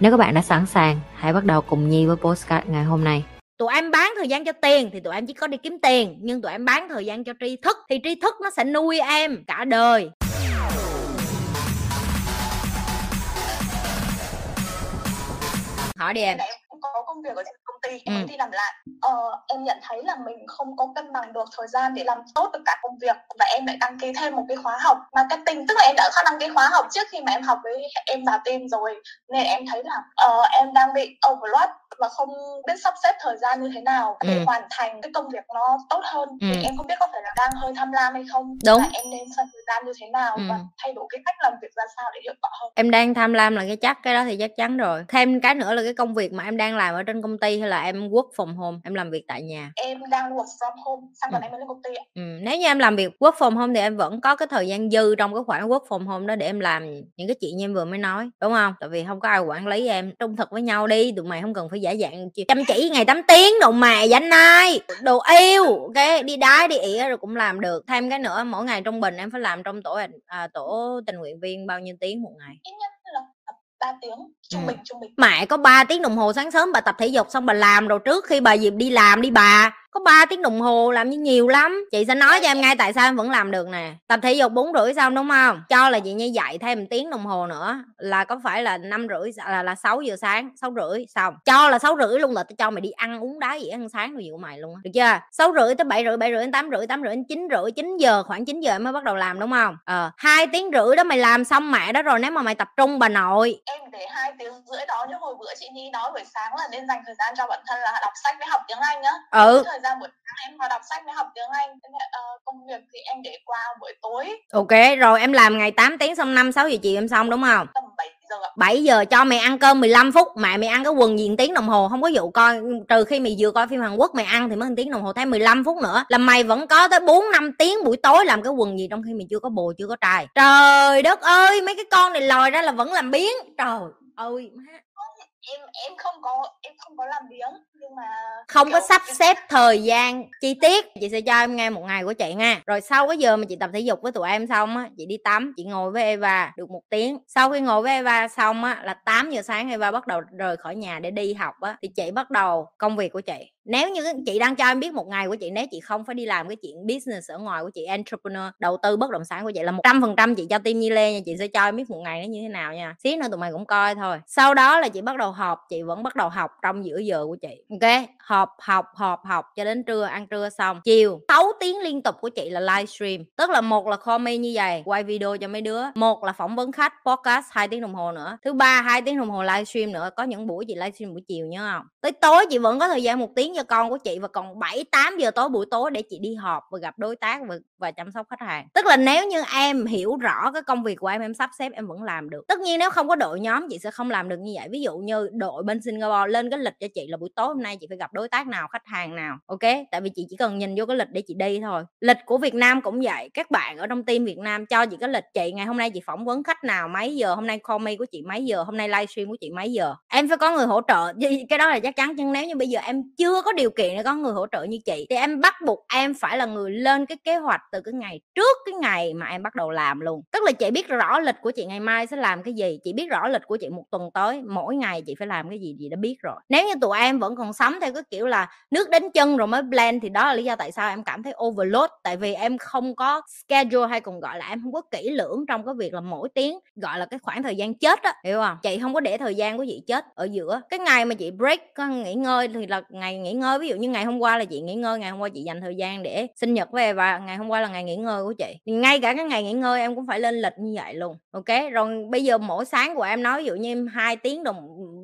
Nếu các bạn đã sẵn sàng, hãy bắt đầu cùng Nhi với postcard ngày hôm nay. tụi em bán thời gian cho tiền thì tụi em chỉ có đi kiếm tiền nhưng tụi em bán thời gian cho tri thức thì tri thức nó sẽ nuôi em cả đời hỏi đi em công việc ở trên công ty, em Ừ. đi làm lại. Ờ, em nhận thấy là mình không có cân bằng được thời gian để làm tốt được cả công việc và em lại đăng ký thêm một cái khóa học marketing. Tức là em đã có đăng ký khóa học trước khi mà em học với em vào team rồi nên em thấy là ờ, em đang bị overload và không biết sắp xếp thời gian như thế nào để Ừ. hoàn thành cái công việc nó tốt hơn. Ừ. Thì em không biết có phải là đang hơi tham lam hay không Đúng. và em nên phân thời gian như thế nào Ừ. và thay đổi cái cách làm việc ra sao để hiệu quả hơn. em đang tham lam là cái chắc cái đó thì chắc chắn rồi thêm cái nữa là cái công việc mà em đang làm ở trên công ty hay là em work from home em làm việc tại nhà? Em đang work from home, sang tuần Ừ. em mới lên công ty ạ. Ừ, nếu như em làm việc work from home thì em vẫn có cái thời gian dư trong cái khoảng work from home đó để em làm những cái chuyện như em vừa mới nói đúng không? Tại vì không có ai quản lý em trung thực với nhau đi tụi mày không cần phải giả dạng chăm chỉ ngày 8 tiếng đồ mày danh ai đồ yêu cái đi đái đi ỉa rồi cũng làm được. Thêm cái nữa mỗi ngày trung bình em phải làm trong tổ à, tổ tình nguyện viên bao nhiêu tiếng một ngày? Ít nhất 3 tiếng trung Ừ. bình trung bình mẹ có 3 tiếng đồng hồ sáng sớm bà tập thể dục xong bà làm rồi trước khi bà dịp đi làm đi bà có 3 tiếng đồng hồ làm như nhiều lắm. Chị sẽ nói cho em ngay tại sao em vẫn làm được nè. Tập thể dục bốn rưỡi xong đúng không? Cho là chị như dậy thêm một tiếng đồng hồ nữa. Là có phải là năm rưỡi là là sáu giờ sáng sáu rưỡi xong. Cho là sáu rưỡi luôn là tôi cho mày đi ăn uống đá gì ăn sáng rồi gì của mày luôn được chưa? Sáu rưỡi tới bảy rưỡi bảy rưỡi đến tám rưỡi tám rưỡi đến chín rưỡi chín giờ khoảng 9 giờ em mới bắt đầu làm đúng không? Ờ hai tiếng rưỡi đó mày làm xong mẹ đó rồi nếu mà mày tập trung bà nội. Em để hai tiếng rưỡi đó như hồi bữa chị Nhi nói buổi sáng là nên dành thời gian cho bản thân là đọc sách với học tiếng Anh á. Ừ. cái thời gian buổi sáng em vào đọc sách với học tiếng Anh ờ, công việc thì em để qua buổi tối Ok, rồi em làm ngày 8 tiếng xong 5 6 giờ chiều em xong đúng không? tầm 7 giờ ạ 7 giờ cho mày ăn cơm 15 phút, mẹ mày ăn cái quần một tiếng đồng hồ, không có vụ coi trừ khi mày vừa coi phim Hàn Quốc mày ăn thì mới tiếng đồng hồ thêm 15 phút nữa là mày vẫn có tới 4 5 tiếng buổi tối làm cái quần gì trong khi mày chưa có bồ chưa có trai. Trời đất ơi, mấy cái con này lòi ra là vẫn làm biến. Trời ơi, má. em em không có em không có làm biếng nhưng mà không có sắp xếp thời gian chi tiết. Chị sẽ cho em nghe một ngày của chị nha. Rồi sau cái giờ mà chị tập thể dục với tụi em xong á chị đi tắm chị ngồi với Eva được một tiếng. Sau khi ngồi với Eva xong á là 8 giờ sáng Eva bắt đầu rời khỏi nhà để đi học á thì chị bắt đầu công việc của chị nếu như chị đang cho em biết một ngày của chị, nếu chị không phải đi làm cái chuyện business ở ngoài của chị, entrepreneur, đầu tư bất động sản của chị là một trăm phần trăm chị cho team Nhi Lê nha, chị sẽ cho em biết một ngày nó như thế nào nha. Xíu nữa tụi mày cũng coi thôi. Sau đó là chị bắt đầu họp, chị vẫn bắt đầu học trong giữa giờ của chị, ok? Họp, học họp, học cho đến trưa, ăn trưa xong. Chiều 6 tiếng liên tục của chị là livestream tức là một là comment như vậy, quay video cho mấy đứa. Một là phỏng vấn khách, podcast, hai tiếng đồng hồ nữa. Thứ ba, hai tiếng đồng hồ livestream nữa. Có những buổi chị livestream buổi chiều, nhớ không? Tới tối chị vẫn có thời gian một tiếng cho con của chị và còn 7 8 giờ tối buổi tối để chị đi họp và gặp đối tác và, và chăm sóc khách hàng. Tức là nếu như em hiểu rõ cái công việc của em em sắp xếp em vẫn làm được. Tất nhiên nếu không có đội nhóm chị sẽ không làm được như vậy. Ví dụ như đội bên Singapore lên cái lịch cho chị là buổi tối hôm nay chị phải gặp đối tác nào khách hàng nào ok? Tại vì chị chỉ cần nhìn vô cái lịch để chị đi thôi. Lịch của Việt Nam cũng vậy. Các bạn ở trong team Việt Nam cho chị cái lịch chị ngày hôm nay chị phỏng vấn khách nào mấy giờ? Hôm nay call me của chị mấy giờ? Hôm nay livestream của chị mấy giờ? Em phải có người hỗ trợ. Cái đó là chắc chắn nhưng nếu như bây giờ em chưa có điều kiện để có người hỗ trợ như chị, thì em bắt buộc em phải là người lên cái kế hoạch từ cái ngày trước cái ngày mà em bắt đầu làm luôn. Tức là chị biết rõ lịch của chị ngày mai sẽ làm cái gì, chị biết rõ lịch của chị một tuần tới, mỗi ngày chị phải làm cái gì chị đã biết rồi. Nếu như tụi em vẫn còn sống theo cái kiểu là nước đến chân rồi mới plan thì đó là lý do tại sao em cảm thấy overload, tại vì em không có schedule hay còn gọi là em không có kỹ lưỡng trong cái việc là mỗi tiếng gọi là cái khoảng thời gian chết á, hiểu không? Chị không có để thời gian của chị chết ở giữa. Cái ngày mà chị break, có nghỉ ngơi thì là ngày nghỉ nghỉ ngơi. Ví dụ như ngày hôm qua là chị nghỉ ngơi, ngày hôm qua chị dành thời gian để sinh nhật với và ngày hôm qua là ngày nghỉ ngơi của chị. Thì ngay cả cái ngày nghỉ ngơi em cũng phải lên lịch như vậy luôn, ok? Rồi bây giờ mỗi sáng của em nói, ví dụ như em hai tiếng đồng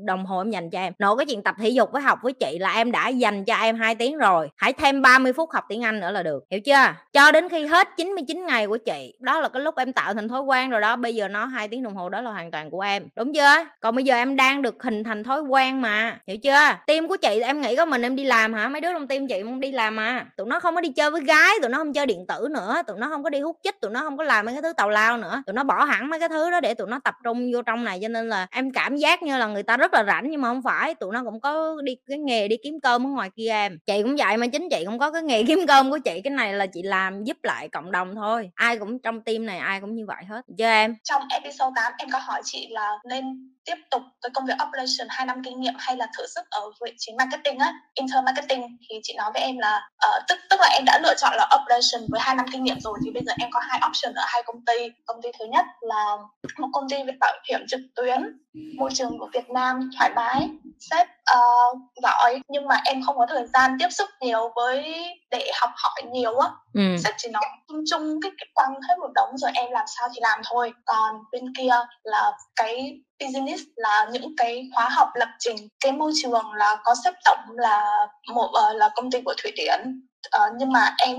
đồng hồ em dành cho em. Nội cái chuyện tập thể dục với học với chị là em đã dành cho em 2 tiếng rồi, hãy thêm 30 phút học tiếng Anh nữa là được, hiểu chưa? Cho đến khi hết 99 ngày của chị, đó là cái lúc em tạo thành thói quen rồi đó, bây giờ nó hai tiếng đồng hồ đó là hoàn toàn của em, đúng chưa? Còn bây giờ em đang được hình thành thói quen mà, hiểu chưa? Tim của chị em nghĩ có mình em đi làm hả? Mấy đứa trong tim chị không đi làm mà. Tụi nó không có đi chơi với gái, tụi nó không chơi điện tử nữa, tụi nó không có đi hút chích, tụi nó không có làm mấy cái thứ tào lao nữa. Tụi nó bỏ hẳn mấy cái thứ đó để tụi nó tập trung vô trong này, cho nên là em cảm giác như là người ta rất là rảnh nhưng mà không phải tụi nó cũng có đi cái nghề đi kiếm cơm ở ngoài kia em. Chị cũng vậy mà chính chị cũng có cái nghề kiếm cơm của chị cái này là chị làm giúp lại cộng đồng thôi. Ai cũng trong team này ai cũng như vậy hết. Chưa em? Trong episode 8 em có hỏi chị là nên tiếp tục với công việc operation 2 năm kinh nghiệm hay là thử sức ở vị trí marketing á inter marketing? Thì chị nói với em là uh, tức tức là em đã lựa chọn là operation với hai năm kinh nghiệm rồi thì bây giờ em có hai option ở hai công ty. Công ty thứ nhất là một công ty về bảo hiểm trực tuyến môi trường của Việt Nam thoải mái sếp uh, giỏi nhưng mà em không có thời gian tiếp xúc nhiều với để học hỏi nhiều á. Ừ. sếp chỉ nói chung chung cái, cái quăng hết một đống rồi em làm sao thì làm thôi. Còn bên kia là cái business là những cái khóa học lập trình cái môi trường là có sếp tổng là một uh, là công ty của thụy điển. Uh, nhưng mà em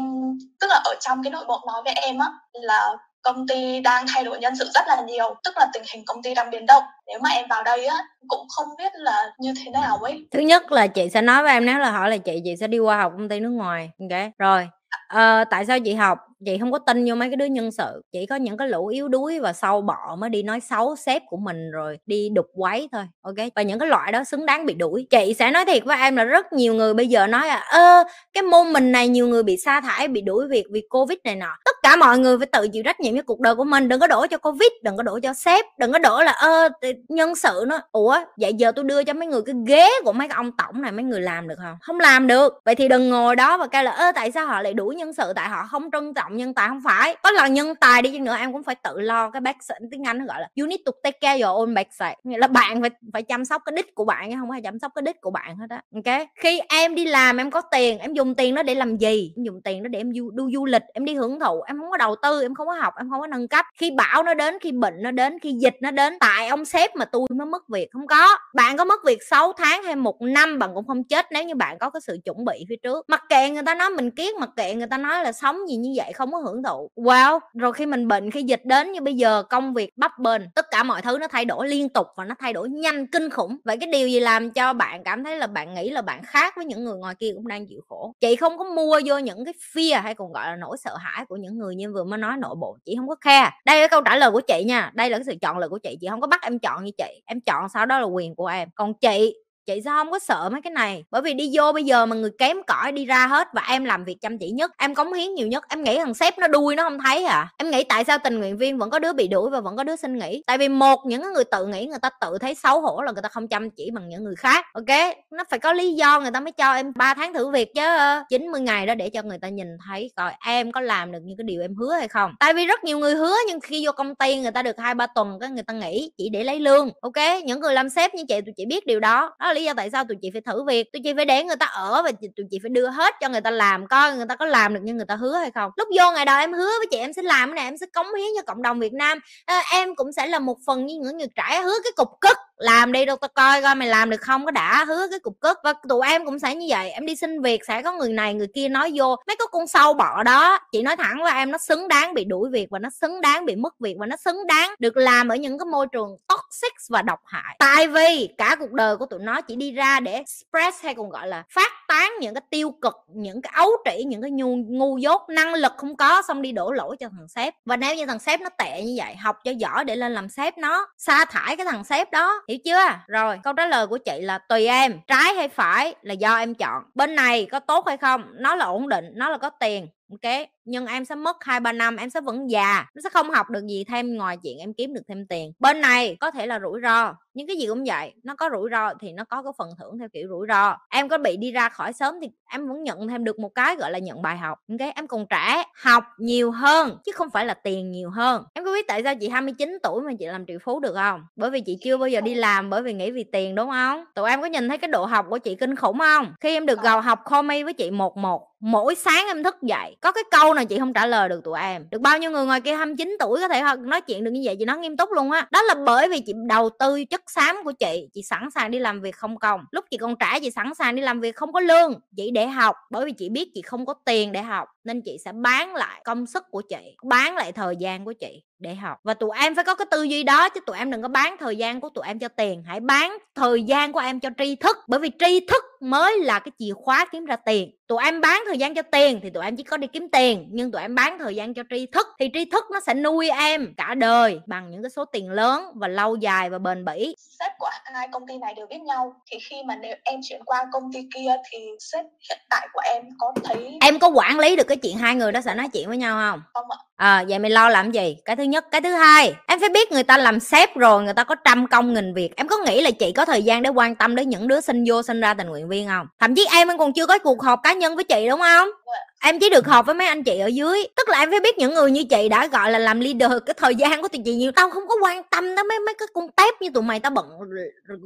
tức là ở trong cái nội bộ nói với em á là công ty đang thay đổi nhân sự rất là nhiều tức là tình hình công ty đang biến động. Nếu mà em vào đây á cũng không biết là như thế nào ấy. Thứ nhất là chị sẽ nói với em nếu là hỏi là chị chị sẽ đi qua học công ty nước ngoài ok? Rồi à, tại sao chị học? Chị không có tin vô mấy cái đứa nhân sự, chỉ có những cái lũ yếu đuối và sâu bọ mới đi nói xấu sếp của mình rồi đi đục quấy thôi, ok? Và những cái loại đó xứng đáng bị đuổi. Chị sẽ nói thiệt với em là rất nhiều người bây giờ nói là, ơ, cái môn mình này nhiều người bị sa thải, bị đuổi việc vì covid này nọ. Tất cả mọi người phải tự chịu trách nhiệm với cuộc đời của mình, đừng có đổ cho covid, đừng có đổ cho sếp, đừng có đổ là, ơ nhân sự nó. Ủa, vậy giờ tôi đưa cho mấy người cái ghế của mấy ông tổng này, mấy người làm được không? Không làm được. Vậy thì đừng ngồi đó và kêu là, ơ, tại sao họ lại đuổi nhân sự, tại họ không trân trọng trọng nhân tài không phải. Có là nhân tài đi chăng nữa em cũng phải tự lo cái bác sĩ tiếng anh nó gọi là you need to take care your own backside nghĩa là bạn phải phải chăm sóc cái đích của bạn không phải chăm sóc cái đích của bạn hết á. Ok? Khi em đi làm em có tiền em dùng tiền đó để làm gì? Em dùng tiền đó để em du, du, du lịch em đi hưởng thụ em không có đầu tư em không có học em không có nâng cấp. Khi bão nó đến khi bệnh nó đến khi dịch nó đến tại ông sếp mà tôi mới mất việc không có. Bạn có mất việc 6 tháng hay một năm bạn cũng không chết nếu như bạn có cái sự chuẩn bị phía trước. Mặc kệ người ta nói mình kiết mặc kệ người ta nói là sống gì như vậy không có hưởng thụ. Wow! Rồi khi mình bệnh, khi dịch đến như bây giờ, công việc bấp bênh, tất cả mọi thứ nó thay đổi liên tục và nó thay đổi nhanh, kinh khủng. Vậy cái điều gì làm cho bạn cảm thấy là bạn nghĩ là bạn khác với những người ngoài kia cũng đang chịu khổ? Chị không có mua vô những cái fear hay còn gọi là nỗi sợ hãi của những người như vừa mới nói, nội bộ, chị không có khe đây là câu trả lời của chị nha, đây là cái sự chọn lựa của chị chị không có bắt em chọn như chị, em chọn sau đó là quyền của em. Còn chị chị sao không có sợ mấy cái này? Bởi vì đi vô bây giờ mà người kém cỏi đi ra hết và em làm việc chăm chỉ nhất, em cống hiến nhiều nhất, em nghĩ thằng sếp nó đuôi nó không thấy à? Em nghĩ tại sao tình nguyện viên vẫn có đứa bị đuổi và vẫn có đứa xin nghỉ? Tại vì một, những người tự nghĩ người ta tự thấy xấu hổ là người ta không chăm chỉ bằng những người khác, ok? Nó phải có lý do người ta mới cho em 3 tháng thử việc chứ. 90 ngày đó để cho người ta nhìn thấy coi em có làm được những cái điều em hứa hay không. Tại vì rất nhiều người hứa nhưng khi vô công ty người ta được hai ba tuần cái người ta nghỉ chỉ để lấy lương, ok? Những người làm sếp như chị, tụi chị biết điều đó. Đó là lý do tại sao tụi chị phải thử việc. Tụi chị phải để người ta ở và tụi chị phải đưa hết cho người ta làm coi người ta có làm được như người ta hứa hay không. Lúc vô ngày đầu em hứa với chị em sẽ làm cái này em sẽ cống hiến cho cộng đồng việt nam. À, em cũng sẽ là một phần như những người trải hứa cái cục cực làm đi đâu tao coi coi mày làm được không? Có đã hứa cái cục cất và tụi em cũng sẽ như vậy. Em đi xin việc sẽ có người này người kia nói vô. Mấy có con sâu bọ đó chị nói thẳng với em nó xứng đáng bị đuổi việc và nó xứng đáng bị mất việc và nó xứng đáng được làm ở những cái môi trường toxic và độc hại. Tại vì cả cuộc đời của tụi nó chỉ đi ra để express hay còn gọi là phát tán những cái tiêu cực những cái ấu trĩ những cái ngu, ngu dốt năng lực không có xong đi đổ lỗi cho thằng sếp. Và nếu như thằng sếp nó tệ như vậy học cho giỏi để lên làm sếp nó sa thải cái thằng sếp đó hiểu chưa? Rồi, câu trả lời của chị là tùy em, trái hay phải là do em chọn. Bên này có tốt hay không, nó là ổn định, nó là có tiền. Ok? Nhưng em sẽ mất hai ba năm em sẽ vẫn già nó sẽ không học được gì thêm ngoài chuyện em kiếm được thêm tiền. Bên này có thể là rủi ro nhưng cái gì cũng vậy nó có rủi ro thì nó có cái phần thưởng theo kiểu rủi ro. Em có bị đi ra khỏi sớm thì em vẫn nhận thêm được một cái gọi là nhận bài học ok em còn trẻ học nhiều hơn chứ không phải là tiền nhiều hơn. Em có biết tại sao chị 29 tuổi mà chị làm triệu phú được không? Bởi vì chị chưa bao giờ đi làm bởi vì nghĩ vì tiền đúng không? Tụi em có nhìn thấy cái độ học của chị kinh khủng không? Khi em được gào học comedy với chị một một mỗi sáng em thức dậy có cái câu nào chị không trả lời được tụi em. Được bao nhiêu người ngoài kia 29 tuổi có thể nói chuyện được như vậy, chị nói nghiêm túc luôn á. Đó là bởi vì chị đầu tư chất xám của chị chị sẵn sàng đi làm việc không công. Lúc chị còn trả chị sẵn sàng đi làm việc không có lương, chỉ để học. Bởi vì chị biết chị không có tiền để học, nên chị sẽ bán lại công sức của chị, bán lại thời gian của chị để học. Và tụi em phải có cái tư duy đó chứ tụi em đừng có bán thời gian của tụi em cho tiền. Hãy bán thời gian của em cho tri thức bởi vì tri thức mới là cái chìa khóa kiếm ra tiền. Tụi em bán thời gian cho tiền thì tụi em chỉ có đi kiếm tiền nhưng tụi em bán thời gian cho tri thức thì tri thức nó sẽ nuôi em cả đời bằng những cái số tiền lớn và lâu dài và bền bỉ. Sếp của hai công ty này đều biết nhau thì khi mà nếu em chuyển qua công ty kia thì sếp hiện tại của em có thấy em có quản lý được cái chuyện hai người đó sẽ nói chuyện với nhau không? Không ạ. À vậy mày lo làm gì? Cái thứ nhất, cái thứ hai, em phải biết người ta làm sếp rồi, người ta có trăm công nghìn việc. Em có nghĩ là chị có thời gian để quan tâm đến những đứa sinh vô sinh ra tình nguyện viên không? Thậm chí em còn chưa có cuộc họp cá nhân với chị đúng không? Dạ em chỉ được họp với mấy anh chị ở dưới. Tức là em phải biết những người như chị đã gọi là làm leader cái thời gian của tụi chị nhiều. Tao không có quan tâm tới mấy mấy cái con tép như tụi mày. Tao bận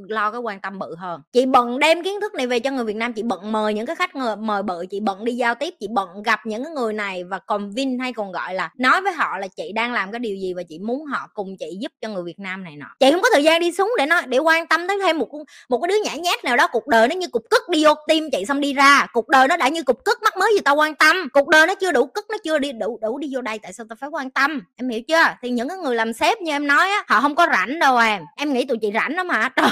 lo cái quan tâm bự hơn. Chị bận đem kiến thức này về cho người việt nam. Chị bận mời những cái khách mời bự. Chị bận đi giao tiếp. Chị bận gặp những cái người này và còn vin hay còn gọi là nói với họ là chị đang làm cái điều gì và chị muốn họ cùng chị giúp cho người việt nam này nọ. Chị không có thời gian đi xuống để nói, để quan tâm tới thêm một một cái đứa nhã nhát nào đó. Cuộc đời nó như cục cức đi vô tim chị xong đi ra. Cuộc đời nó đã như cục cức mắc mới gì tao quan tâm. Cuộc đời nó chưa đủ cất nó chưa đi đủ đủ đi vô đây tại sao tao phải quan tâm? Em hiểu chưa? Thì những cái người làm sếp như em nói á họ không có rảnh đâu em. Em nghĩ tụi chị rảnh lắm hả? Trời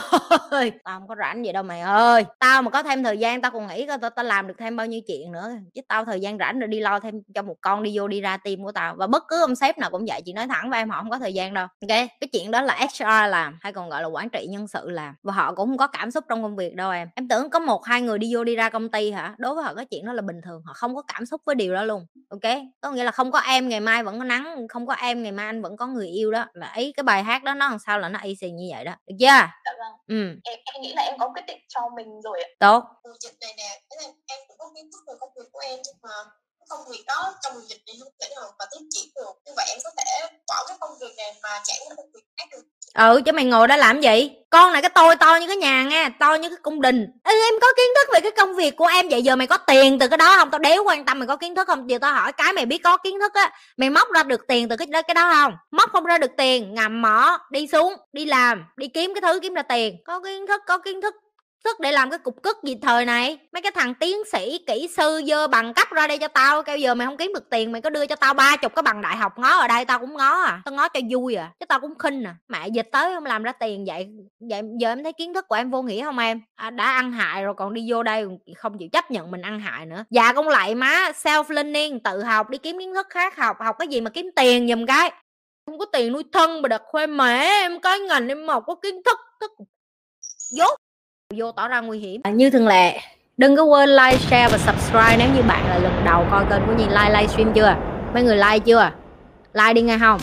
ơi tao không có rảnh gì đâu mày ơi. Tao mà có thêm thời gian tao còn nghĩ coi tao, tao làm được thêm bao nhiêu chuyện nữa. Chứ tao thời gian rảnh rồi đi lo thêm cho một con đi vô đi ra tim của tao. Và bất cứ ông sếp nào cũng vậy chị nói thẳng với em họ không có thời gian đâu. Ok cái chuyện đó là HR làm hay còn gọi là quản trị nhân sự làm. Và họ cũng không có cảm xúc trong công việc đâu em. Em tưởng có một hai người đi vô đi ra công ty hả? Đối với họ cái chuyện đó là bình thường họ không có cảm xúc với điều đó luôn ok có nghĩa là không có em ngày mai vẫn có nắng không có em ngày mai anh vẫn có người yêu đó là ấy cái bài hát đó nó làm sao là nó y xì như vậy đó được chưa? Dạ vâng. Ừ em em nghĩ là em có quyết định cho mình rồi ạ. Tốt. Dịch này nè em, em cũng có kiến thức về công việc của em nhưng mà công việc đó trong mùa dịch này không thể nào mà tiến triển được. Như vậy em có thể bỏ cái công việc này mà chạy cái công việc khác được. Ừ chứ mày ngồi đó làm gì? Con này cái tôi to như cái nhà nghe to như cái cung đình. Ê, em có kiến thức về cái công việc của em vậy giờ mày có tiền từ cái đó không? Tao đéo quan tâm mày có kiến thức không? Giờ tao hỏi cái mày biết có kiến thức á mày móc ra được tiền từ cái đó cái đó không? Móc không ra được tiền ngầm mỏ đi xuống đi làm đi kiếm cái thứ kiếm ra tiền. Có kiến thức có kiến thức sức để làm cái cục cức gì thời này. Mấy cái thằng tiến sĩ kỹ sư dơ bằng cấp ra đây cho tao kêu giờ mày không kiếm được tiền mày có đưa cho tao ba chục cái bằng đại học ngó ở đây tao cũng ngó à. Tao ngó cho vui à chứ tao cũng khinh à. Mẹ dịch tới không làm ra tiền vậy vậy giờ em thấy kiến thức của em vô nghĩa không em? À, đã ăn hại rồi còn đi vô đây không chịu chấp nhận mình ăn hại nữa. Dạ cũng lại má self learning tự học đi kiếm kiến thức khác học học cái gì mà kiếm tiền giùm cái. Không có tiền nuôi thân mà đặt khoe mẹ em cái ngành em học có kiến thức thức dốt vô tỏ ra nguy hiểm. À, như thường lệ đừng có quên like share và subscribe nếu như bạn là lần đầu coi kênh của Nhi. Like livestream chưa? Mấy người like chưa? Like đi nghe không?